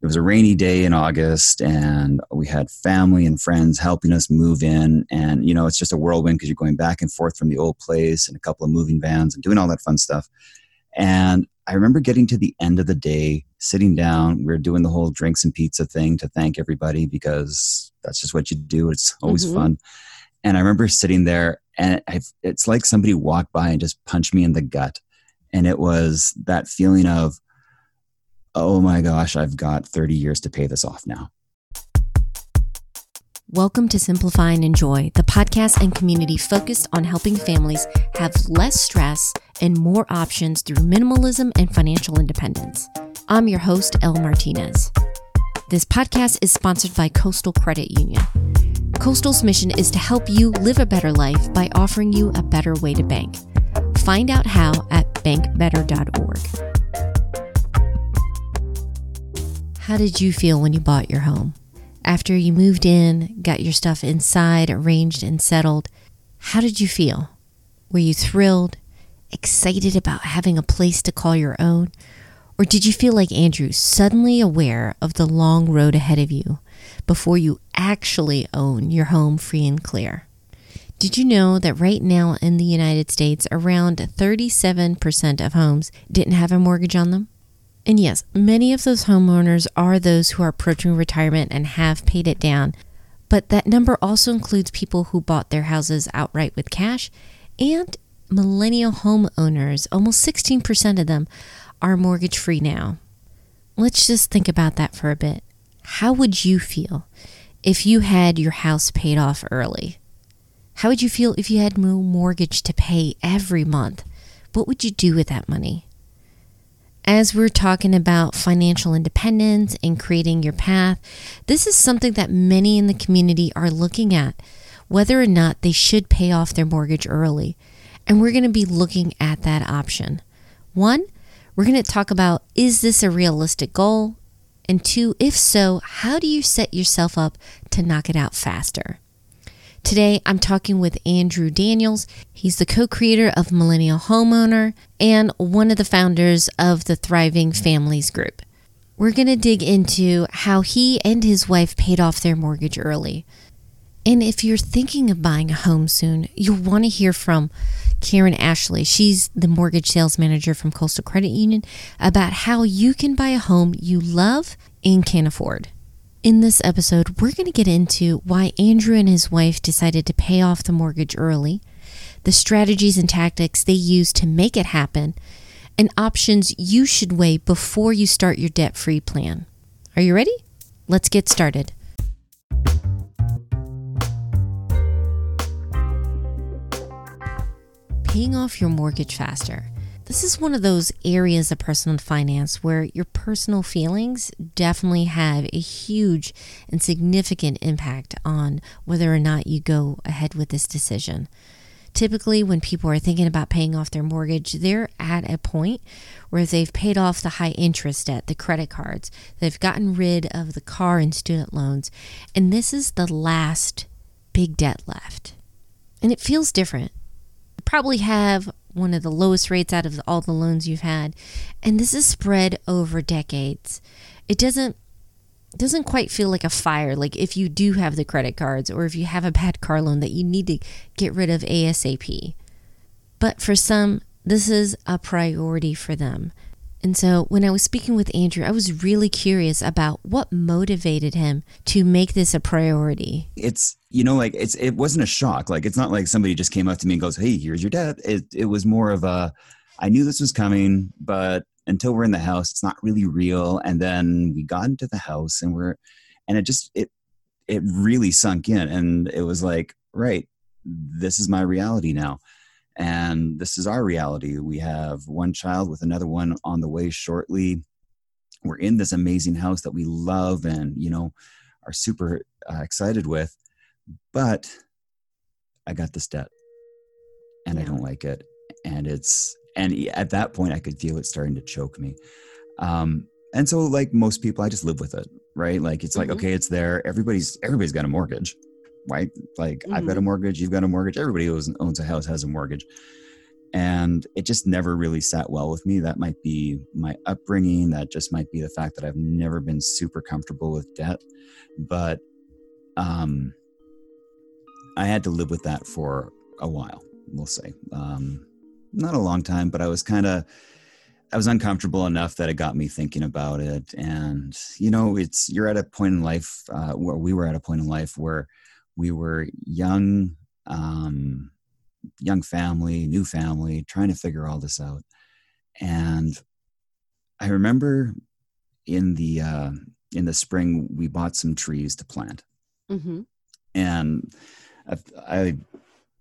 it was a rainy day in August, and we had family and friends helping us move in. And you know, it's just a whirlwind because you're going back and forth from the old place and a couple of moving vans and doing all that fun stuff. And I remember getting to the end of the day, sitting down. We are doing the whole drinks and pizza thing to thank everybody because that's just what you do. It's always mm-hmm. fun. And I remember sitting there, and I've, it's like somebody walked by and just punched me in the gut. And it was that feeling of, oh my gosh, I've got 30 years to pay this off now. Welcome to Simplify and Enjoy, the podcast and community focused on helping families have less stress and more options through minimalism and financial independence. I'm your host, Elle Martinez. This podcast is sponsored by Coastal Credit Union. Coastal's mission is to help you live a better life by offering you a better way to bank. Find out how at bankbetter.org. How did you feel when you bought your home? After you moved in, got your stuff inside, arranged, and settled, how did you feel? Were you thrilled, excited about having a place to call your own? Or did you feel like Andrew, suddenly aware of the long road ahead of you before you actually own your home free and clear? Did you know that right now in the United States, around 37% of homes didn't have a mortgage on them? And yes, many of those homeowners are those who are approaching retirement and have paid it down. But that number also includes people who bought their houses outright with cash and millennial homeowners. Almost 16% of them are mortgage free now. Let's just think about that for a bit. How would you feel if you had your house paid off early? How would you feel if you had no mortgage to pay every month? What would you do with that money? As we're talking about financial independence and creating your path, this is something that many in the community are looking at whether or not they should pay off their mortgage early. And we're going to be looking at that option. One, we're going to talk about is this a realistic goal? And two, if so, how do you set yourself up to knock it out faster? Today, I'm talking with Andrew Daniels. He's the co creator of Millennial Homeowner and one of the founders of the Thriving Families Group. We're going to dig into how he and his wife paid off their mortgage early. And if you're thinking of buying a home soon, you'll want to hear from Karen Ashley. She's the mortgage sales manager from Coastal Credit Union about how you can buy a home you love and can afford. In this episode, we're going to get into why Andrew and his wife decided to pay off the mortgage early, the strategies and tactics they used to make it happen, and options you should weigh before you start your debt free plan. Are you ready? Let's get started. paying off your mortgage faster. This is one of those areas of personal finance where your personal feelings definitely have a huge and significant impact on whether or not you go ahead with this decision. Typically, when people are thinking about paying off their mortgage, they're at a point where they've paid off the high interest debt, the credit cards, they've gotten rid of the car and student loans, and this is the last big debt left. And it feels different You probably have one of the lowest rates out of all the loans you've had. And this is spread over decades. It doesn't doesn't quite feel like a fire like if you do have the credit cards or if you have a bad car loan that you need to get rid of ASAP. But for some, this is a priority for them. And so when I was speaking with Andrew, I was really curious about what motivated him to make this a priority. It's you know like it's it wasn't a shock. Like it's not like somebody just came up to me and goes, "Hey, here's your debt." It it was more of a I knew this was coming, but until we're in the house, it's not really real. And then we got into the house and we're and it just it it really sunk in and it was like, right, this is my reality now and this is our reality. We have one child with another one on the way shortly. We're in this amazing house that we love and, you know, are super uh, excited with. But I got this debt and yeah. I don't like it. And it's, and at that point, I could feel it starting to choke me. Um, and so, like most people, I just live with it, right? Like, it's mm-hmm. like, okay, it's there. Everybody's, everybody's got a mortgage right? Like mm-hmm. I've got a mm-hmm. mortgage, you've got a mortgage, everybody who owns a house has a mortgage. and it just never really sat well with me. That might be my upbringing. That just might be the fact that I've never been super comfortable with debt. But um, I had to live with that for a while, we'll say. Um, not a long time, but I was kind of. I was uncomfortable enough that it got me thinking about it. And, you know, it's, you're at a point in life uh, where we were at a point in life where we were young, um, young family, new family, trying to figure all this out. And I remember in the uh, in the spring we bought some trees to plant, mm-hmm. and I,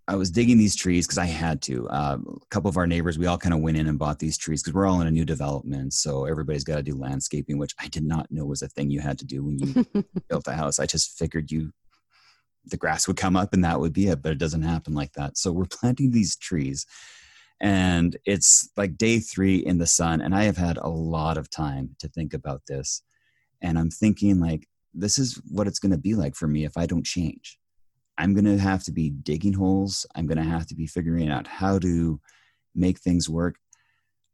I, was digging these trees because I had to. Uh, a couple of our neighbors, we all kind of went in and bought these trees because we're all in a new development, so everybody's got to do landscaping, which I did not know was a thing you had to do when you built a house. I just figured you the grass would come up and that would be it but it doesn't happen like that so we're planting these trees and it's like day three in the sun and i have had a lot of time to think about this and i'm thinking like this is what it's going to be like for me if i don't change i'm going to have to be digging holes i'm going to have to be figuring out how to make things work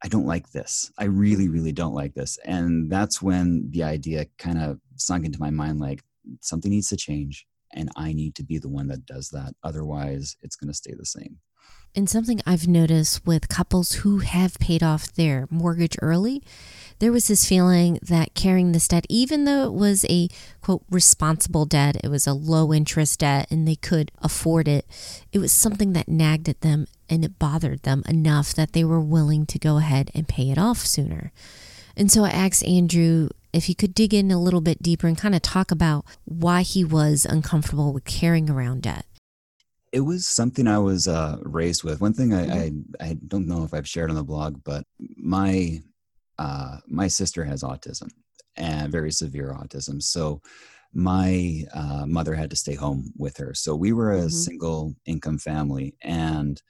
i don't like this i really really don't like this and that's when the idea kind of sunk into my mind like something needs to change and I need to be the one that does that. Otherwise, it's going to stay the same. And something I've noticed with couples who have paid off their mortgage early, there was this feeling that carrying this debt, even though it was a quote responsible debt, it was a low interest debt and they could afford it, it was something that nagged at them and it bothered them enough that they were willing to go ahead and pay it off sooner. And so I asked Andrew if he could dig in a little bit deeper and kind of talk about why he was uncomfortable with carrying around debt. It was something I was uh, raised with. One thing I, mm-hmm. I, I don't know if I've shared on the blog, but my uh, my sister has autism and very severe autism. So my uh, mother had to stay home with her. So we were a mm-hmm. single income family, and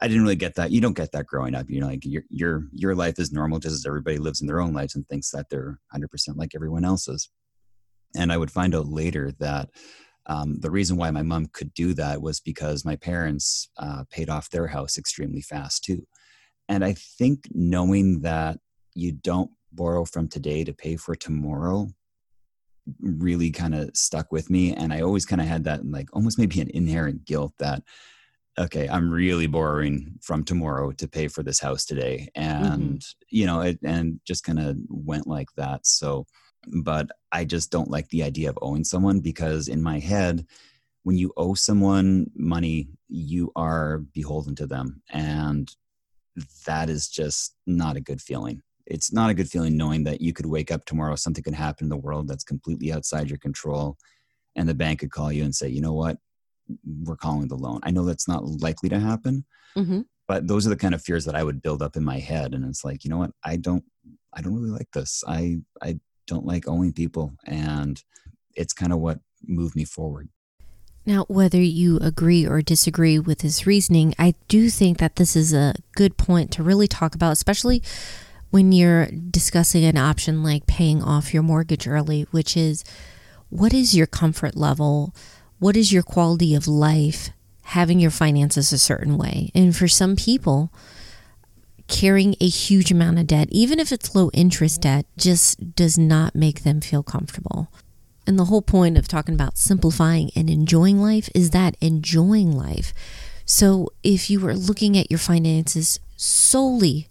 I didn't really get that. You don't get that growing up. You know, like your your your life is normal just as everybody lives in their own lives and thinks that they're 100% like everyone else's. And I would find out later that um, the reason why my mom could do that was because my parents uh, paid off their house extremely fast too. And I think knowing that you don't borrow from today to pay for tomorrow really kind of stuck with me. And I always kind of had that like almost maybe an inherent guilt that okay i'm really borrowing from tomorrow to pay for this house today mm-hmm. and mm-hmm. you know it and just kind of went like that so but i just don't like the idea of owing someone because in my head when you owe someone money you are beholden to them and that is just not a good feeling it's not a good feeling knowing that you could wake up tomorrow something could happen in the world that's completely outside your control and the bank could call you and say you know what we're calling the loan. I know that's not likely to happen, mm-hmm. but those are the kind of fears that I would build up in my head. And it's like, you know what? I don't, I don't really like this. I, I don't like owing people. And it's kind of what moved me forward. Now, whether you agree or disagree with his reasoning, I do think that this is a good point to really talk about, especially when you're discussing an option like paying off your mortgage early, which is what is your comfort level what is your quality of life having your finances a certain way? And for some people, carrying a huge amount of debt, even if it's low interest debt, just does not make them feel comfortable. And the whole point of talking about simplifying and enjoying life is that enjoying life. So if you are looking at your finances solely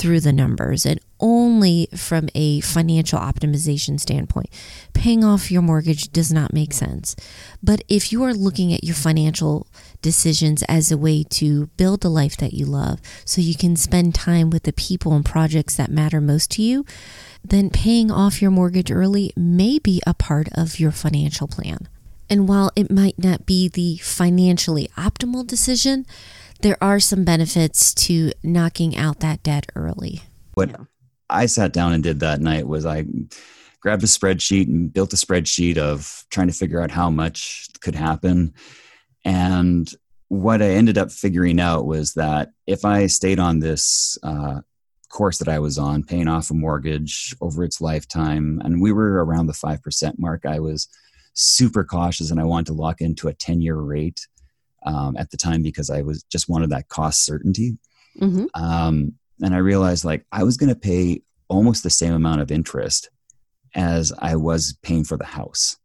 through the numbers and only from a financial optimization standpoint. Paying off your mortgage does not make sense. But if you are looking at your financial decisions as a way to build the life that you love so you can spend time with the people and projects that matter most to you, then paying off your mortgage early may be a part of your financial plan. And while it might not be the financially optimal decision, there are some benefits to knocking out that debt early. What yeah. I sat down and did that night was I grabbed a spreadsheet and built a spreadsheet of trying to figure out how much could happen. And what I ended up figuring out was that if I stayed on this uh, course that I was on, paying off a mortgage over its lifetime, and we were around the 5% mark, I was super cautious and I wanted to lock into a 10 year rate um, at the time because I was just wanted that cost certainty. Mm-hmm. Um, and I realized like I was going to pay almost the same amount of interest as I was paying for the house.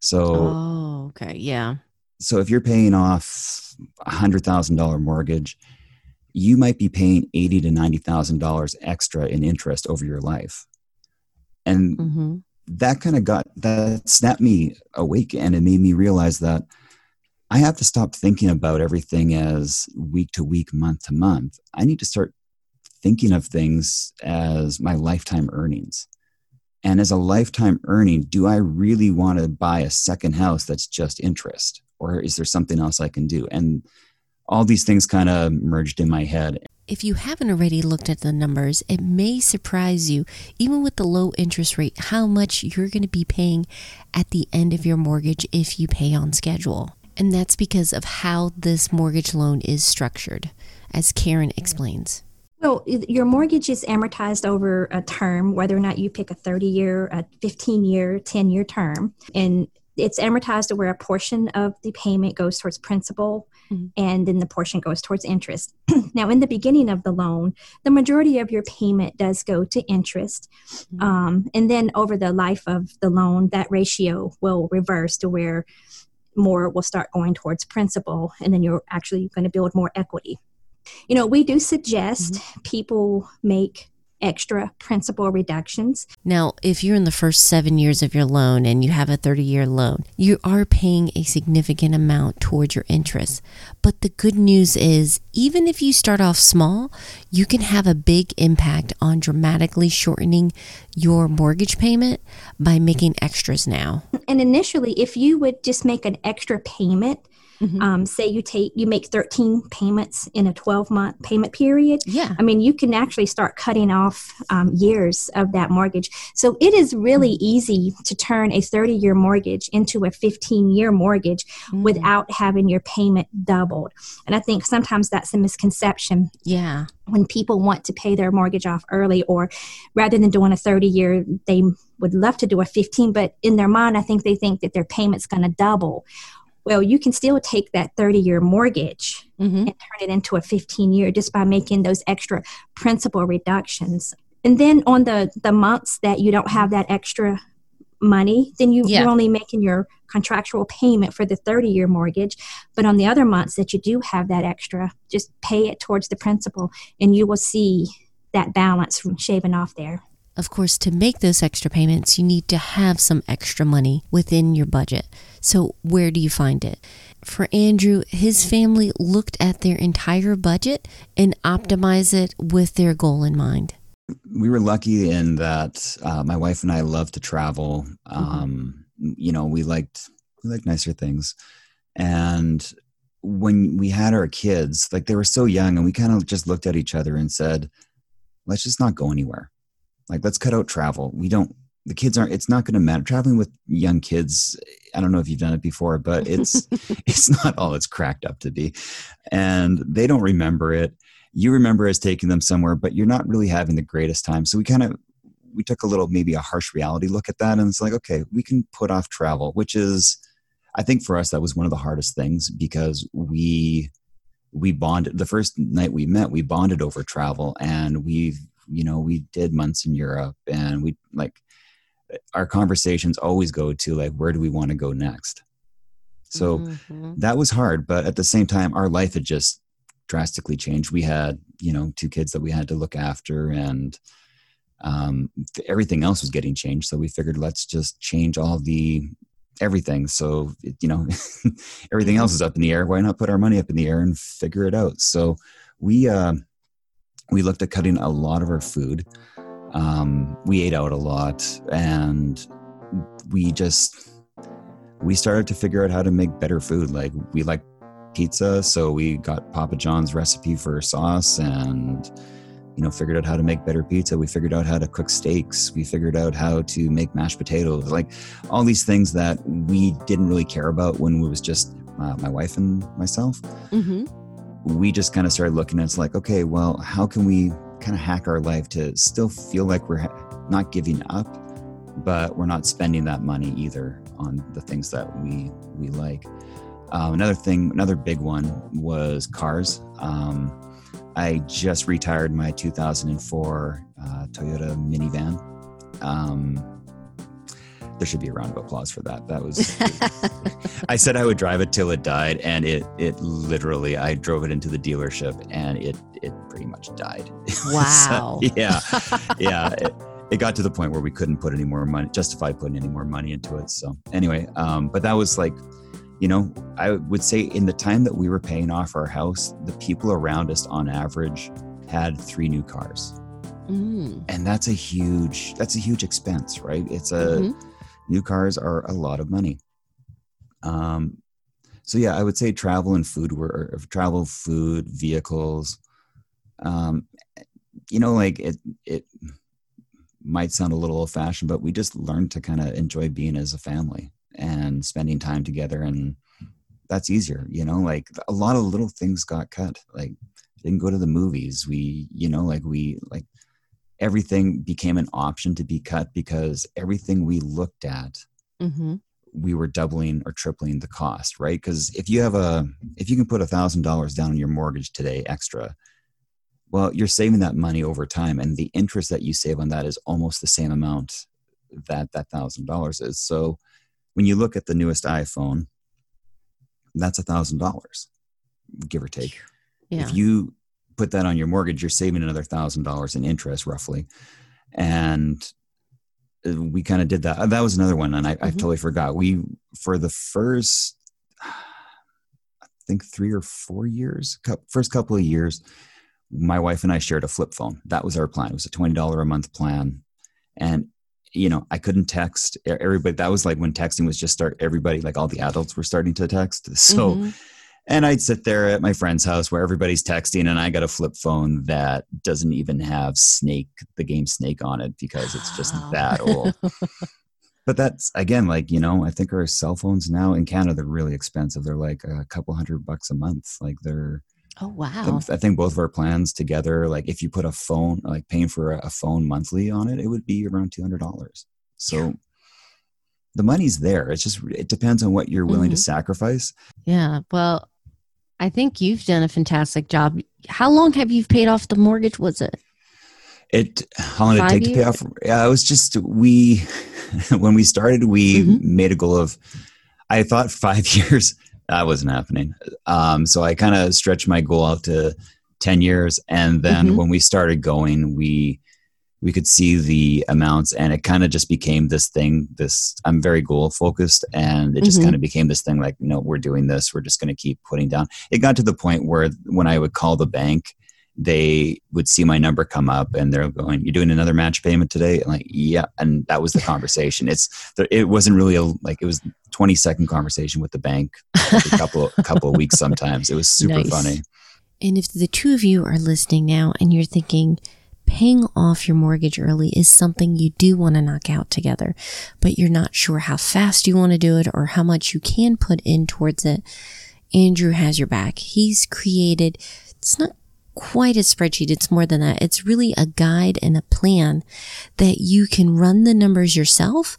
So, Oh, okay. Yeah. So if you're paying off a hundred thousand dollar mortgage, you might be paying eighty to ninety thousand dollars extra in interest over your life, and Mm-hmm. that kind of got that snapped me awake, and it made me realize that I have to stop thinking about everything as week to week, month to month. I need to start thinking of things as my lifetime earnings. And as a lifetime earning, do I really want to buy a second house that's just interest? Or is there something else I can do? And all these things kind of merged in my head. If you haven't already looked at the numbers, it may surprise you, even with the low interest rate, how much you're going to be paying at the end of your mortgage if you pay on schedule. And that's because of how this mortgage loan is structured, as Karen explains. Well, your mortgage is amortized over a term, whether or not you pick a 30 year, a 15 year, 10 year term. And it's amortized to where a portion of the payment goes towards principal Mhm. and then the portion goes towards interest. now, in the beginning of the loan, the majority of your payment does go to interest. Mhm. Um, and then over the life of the loan, that ratio will reverse to where more will start going towards principal and then you're actually going to build more equity. You know, we do suggest people make extra principal reductions. Now, if you're in the first seven years of your loan and you have a 30 year loan, you are paying a significant amount towards your interest. But the good news is, even if you start off small, you can have a big impact on dramatically shortening your mortgage payment by making extras now. And initially, if you would just make an extra payment, Mhm. um, say you take you make 13 payments in a 12 month payment period, Yeah. I mean, you can actually start cutting off um, years of that mortgage. So it is really easy to turn a 30 year mortgage into a 15 year mortgage Mm. without having your payment doubled. And I think sometimes that's a misconception Yeah. when people want to pay their mortgage off early, or rather than doing a 30 year, they would love to do a 15, but in their mind, I think they think that their payment's going to double. Well, you can still take that 30 year mortgage Mm-hmm. and turn it into a 15 year just by making those extra principal reductions. And then on the, the months that you don't have that extra money, then you, Yeah. you're only making your contractual payment for the 30 year mortgage. But on the other months that you do have that extra, just pay it towards the principal and you will see that balance from shaving off there. Of course, to make those extra payments, you need to have some extra money within your budget. So, where do you find it? For Andrew, his family looked at their entire budget and optimized it with their goal in mind. we were lucky in that uh, my wife and I love to travel. Um, You know, we liked we liked nicer things, and when we had our kids, like they were so young, and we kind of just looked at each other and said, "Let's just not go anywhere. Like, let's cut out travel. We don't. The kids aren't. It's not going to matter. Traveling with young kids. I don't know if you've done it before, but it's it's not all it's cracked up to be, and they don't remember it." you remember as taking them somewhere, but you're not really having the greatest time. So we kind of we took a little maybe a harsh reality look at that, and it's like okay, we can put off travel, which is I think for us that was one of the hardest things because we we bonded the first night we met we bonded over travel and we you know we did months in Europe and we like our conversations always go to like where do we want to go next? So Mhm. that was hard but at the same time our life had just drastically changed. We had you know two kids that we had to look after and um, everything else was getting changed. So we figured let's just change all the everything. So it- you know everything else is up in the air. Why not put our money up in the air and figure it out? So we uh, we looked at cutting a lot of our food. Um, we ate out a lot and we just we started to figure out how to make better food. Like we like pizza so we got papa john's recipe for sauce and you know figured out how to make better pizza. We figured out how to cook steaks. We figured out how to make mashed potatoes. Like all these things that we didn't really care about when it was just uh, my wife and myself. Mhm. We just kind of started looking at it's like okay well how can we kind of hack our life to still feel like we're not giving up but we're not spending that money either on the things that we we like um, another thing another big one was cars um, I just retired my 2004 uh, Toyota minivan. Um, there should be a round of applause for that. That was. I said I would drive it till it died, and it it literally I drove it into the dealership, and it it pretty much died. Wow. so, yeah, yeah. It, it, got to the point where we couldn't put any more money, justify putting any more money into it. So anyway, um, but that was like, you know, I would say in the time that we were paying off our house, the people around us on average had three new cars. Mm. And that's a huge that's a huge expense, right? It's a mm-hmm. New cars are a lot of money. Um so yeah, I would say travel and food were travel, food, vehicles. Um you know, like it it might sound a little old fashioned, but we just learned to kind of enjoy being as a family and spending time together and that's easier, you know, like a lot of little things got cut. Like didn't go to the movies. We, you know, like we like everything became an option to be cut because everything we looked at mm-hmm. we were doubling or tripling the cost right because if you have a if you can put a thousand dollars down on your mortgage today extra well you're saving that money over time and the interest that you save on that is almost the same amount that that thousand dollars is so when you look at the newest iphone that's a thousand dollars give or take yeah. if you put that on your mortgage, you're saving another thousand dollars in interest roughly. And uh, we kind of did that. That was another one, and I, mm-hmm. I totally forgot. We for the first, I think three or four years, first couple of years, my wife and I shared a flip phone. That was our plan. It was a twenty dollar a month plan, and you know I couldn't text everybody. That was like when texting was just start. Everybody, like all the adults, were starting to text. So. Mm-hmm and I'd sit there at my friend's house where everybody's texting, and I got a flip phone that doesn't even have Snake, the game Snake, on it because it's just that old. but that's again, like you know, I think our cell phones now in Canada they're really expensive. They're like a couple hundred bucks a month. Like they're oh wow. I think both of our plans together, like if you put a phone, like paying for a phone monthly on it, it would be around two hundred dollars. So. Yeah the money's there. It's just it depends on what you're willing mm-hmm. to sacrifice. Yeah. Well, I think you've done a fantastic job. How long have you paid off the mortgage? Was it? It how long did it take years? to pay off? Yeah, it was just we when we started, we mm-hmm. made a goal of. I thought five years. That wasn't happening. Um, so I kind of stretched my goal out to ten years, and then mm-hmm. when we started going, we we could see the amounts and it kind of just became this thing this i'm very goal focused and it just mm-hmm. kind of became this thing like no we're doing this we're just going to keep putting down. It got to the point where when i would call the bank they would see my number come up and they're going you're doing another match payment today? And like yeah and that was the conversation. It's it wasn't really a like it was 20 second conversation with the bank a couple a couple of weeks sometimes. It was super nice. funny. And if the two of you are listening now and you're thinking paying off your mortgage early is something you do want to knock out together, but you're not sure how fast you want to do it or how much you can put in towards it. Andrew has your back. He's created, it's not quite a spreadsheet. It's more than that. It's really a guide and a plan that you can run the numbers yourself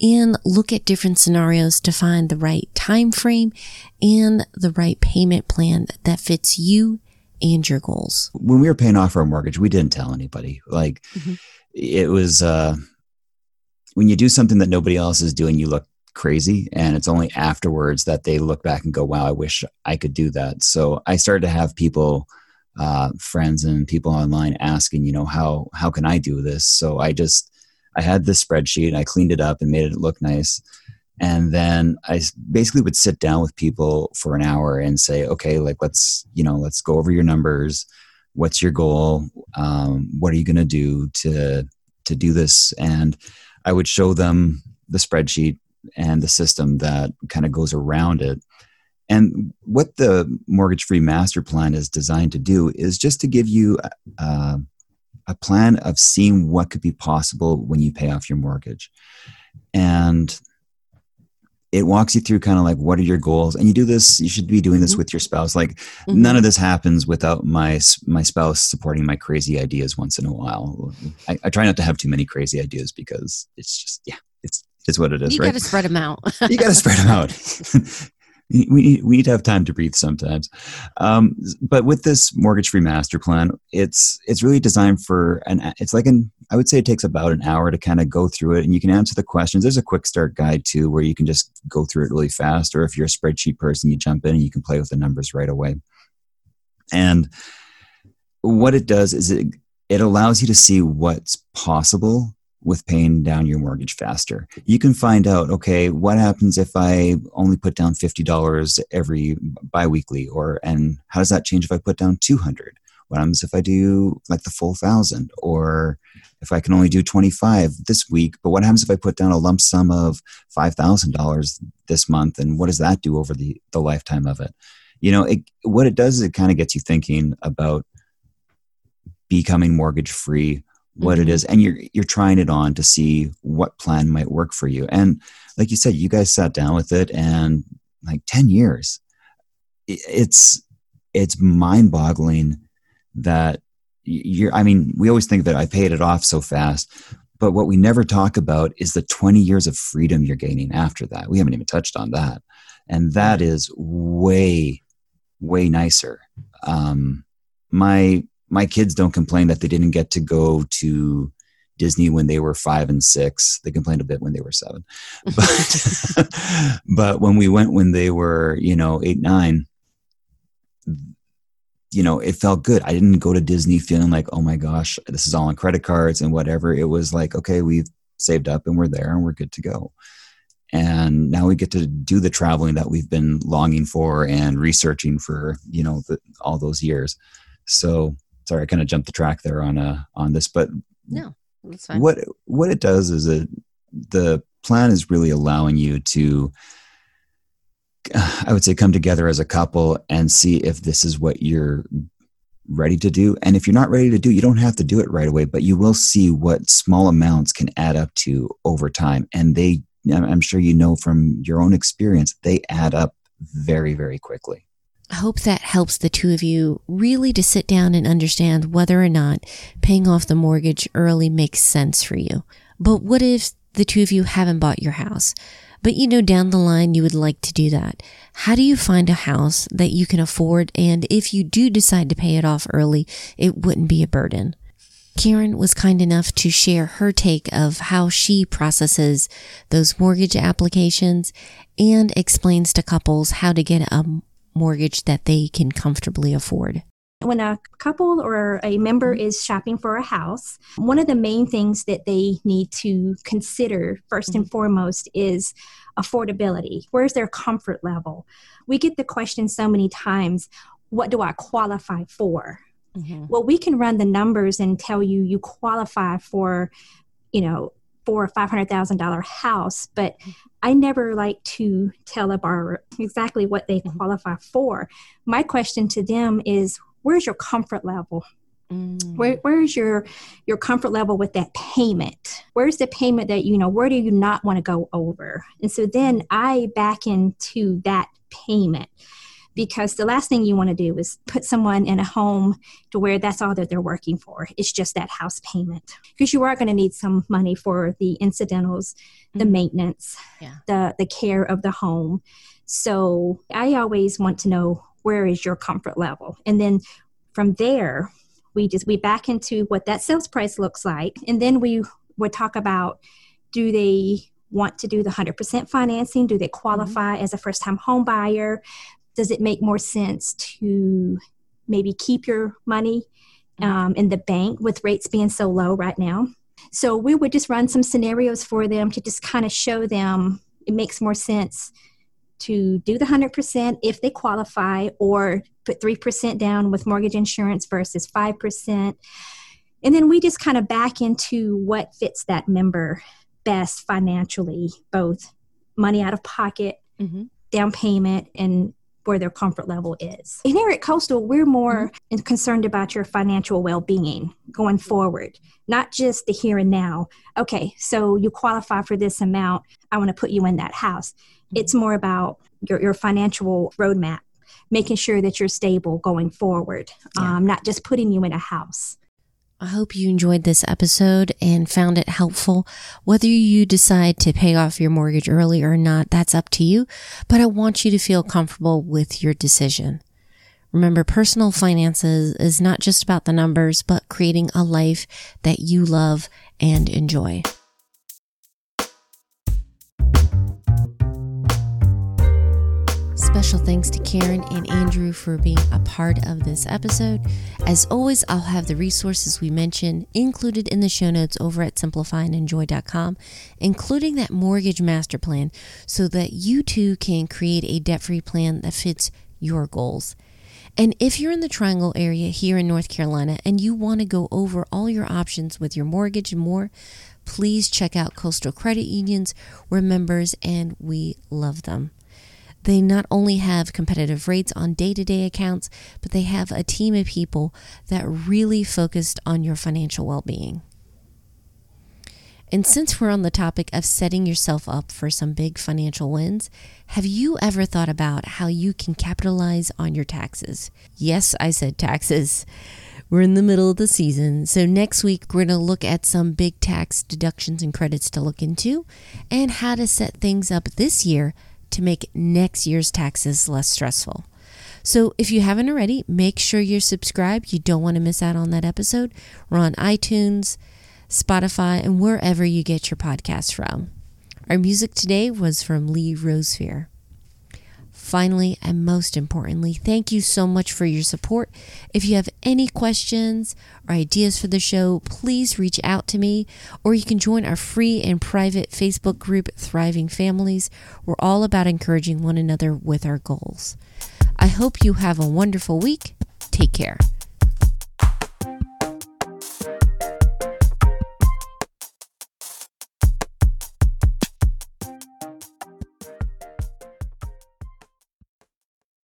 and look at different scenarios to find the right time frame and the right payment plan that fits you and your goals? When we were paying off our mortgage, we didn't tell anybody. Like mm-hmm. it was uh, when you do something that nobody else is doing, you look crazy. And it's only afterwards that they look back and go, wow, I wish I could do that. So I started to have people, uh, friends and people online asking, you know, how, how can I do this? So I just, I had this spreadsheet, I cleaned it up and made it look nice and then i basically would sit down with people for an hour and say okay like let's you know let's go over your numbers. What's your goal? Um, what are you going to do to to do this? And i would show them the spreadsheet and the system that kind of goes around it. And what the mortgage free master plan is designed to do is just to give you uh, a plan of seeing what could be possible when you pay off your mortgage. And it walks you through kind of like what are your goals and you do this you should be doing this mm-hmm. with your spouse like mm-hmm. none of this happens without my my spouse supporting my crazy ideas once in a while I, I, try not to have too many crazy ideas because it's just yeah it's it's what it is right? you right? gotta spread them out you gotta spread them out we we need to have time to breathe sometimes. Um, but with this mortgage-free master plan, it's it's really designed for an. It's like an. I would say it takes about an hour to kind of go through it, and you can answer the questions. There's a quick start guide too, where you can just go through it really fast. Or if you're a spreadsheet person, you jump in and you can play with the numbers right away. And what it does is it it allows you to see what's possible with paying down your mortgage faster. You can find out, okay, what happens if I only put down $50 every biweekly or and how does that change if I put down 200? What happens if I do like the full 1000 or if I can only do 25 this week, but what happens if I put down a lump sum of $5,000 this month and what does that do over the the lifetime of it? You know, it, what it does is it kind of gets you thinking about becoming mortgage free what mm-hmm. it is and you're you're trying it on to see what plan might work for you. And like you said you guys sat down with it and like 10 years. It's it's mind boggling that you're i mean we always think that i paid it off so fast but what we never talk about is the 20 years of freedom you're gaining after that. We haven't even touched on that. And that is way way nicer. Um my my kids don't complain that they didn't get to go to Disney when they were five and six. They complained a bit when they were seven, but but when we went when they were you know eight nine, you know it felt good. I didn't go to Disney feeling like oh my gosh this is all on credit cards and whatever. It was like okay we've saved up and we're there and we're good to go. And now we get to do the traveling that we've been longing for and researching for you know the, all those years. So sorry, I kind of jumped the track there on uh, on this, but no, that's fine. What what it does is it the plan is really allowing you to I would say come together as a couple and see if this is what you're ready to do. And if you're not ready to do, you don't have to do it right away, but you will see what small amounts can add up to over time. And they, I'm sure you know from your own experience, they add up very, very quickly. Hope that helps the two of you really to sit down and understand whether or not paying off the mortgage early makes sense for you. But what if the two of you haven't bought your house? But you know, down the line, you would like to do that. How do you find a house that you can afford? And if you do decide to pay it off early, it wouldn't be a burden. Karen was kind enough to share her take of how she processes those mortgage applications and explains to couples how to get a mortgage that they can comfortably afford. When a couple or a member is shopping for a house, one of the main things that they need to consider first and foremost is affordability. Where's their comfort level? We get the question so many times what do I qualify for? Mm-hmm. Well, we can run the numbers and tell you you qualify for, you know, four or five hundred thousand dollar house, but I never like to tell a borrower exactly what they mm-hmm. qualify for. My question to them is, where's your comfort level? Mm. Where, where's your your comfort level with that payment? Where's the payment that you know? Where do you not want to go over? And so then I back into that payment because the last thing you want to do is put someone in a home to where that's all that they're working for. It's just that house payment because you are going to need some money for the incidentals, the mm-hmm. maintenance, yeah. the the care of the home. So I always want to know where is your comfort level, and then from there we just we back into what that sales price looks like, and then we would talk about do they want to do the 100% financing? Do they mm-hmm. qualify mm-hmm. as a first time home buyer? Does it make more sense to maybe keep your money mm-hmm. um, in the bank with rates being so low right now? So we would just run some scenarios for them to just kind of show them it makes more sense to do the 100% if they qualify or put 3% down with mortgage insurance versus 5%. And then we just kind of back into what fits that member best financially, both money out of pocket, mm-hmm. down payment, and where their comfort level is. And here at Coastal, we're more mm-hmm. concerned about your financial well being going forward, not just the here and now. Okay, so you qualify for this amount, I want to put you in that house. Mm-hmm. It's more about your, your financial roadmap, making sure that you're stable going forward, yeah. um, not just putting you in a house. I hope you enjoyed this episode and found it helpful. Whether you decide to pay off your mortgage early or not, that's up to you, but I want you to feel comfortable with your decision. Remember, personal finances is not just about the numbers, but creating a life that you love and enjoy. Special thanks to Karen and Andrew for being a part of this episode. As always, I'll have the resources we mentioned included in the show notes over at simplifyandenjoy.com, including that mortgage master plan so that you too can create a debt free plan that fits your goals. And if you're in the Triangle area here in North Carolina and you want to go over all your options with your mortgage and more, please check out Coastal Credit Unions. We're members and we love them. They not only have competitive rates on day to day accounts, but they have a team of people that really focused on your financial well being. And since we're on the topic of setting yourself up for some big financial wins, have you ever thought about how you can capitalize on your taxes? Yes, I said taxes. We're in the middle of the season, so next week we're going to look at some big tax deductions and credits to look into and how to set things up this year to make next year's taxes less stressful. So if you haven't already, make sure you're subscribed. You don't want to miss out on that episode. We're on iTunes, Spotify, and wherever you get your podcasts from. Our music today was from Lee Rosevere. Finally, and most importantly, thank you so much for your support. If you have any questions or ideas for the show, please reach out to me, or you can join our free and private Facebook group, Thriving Families. We're all about encouraging one another with our goals. I hope you have a wonderful week. Take care.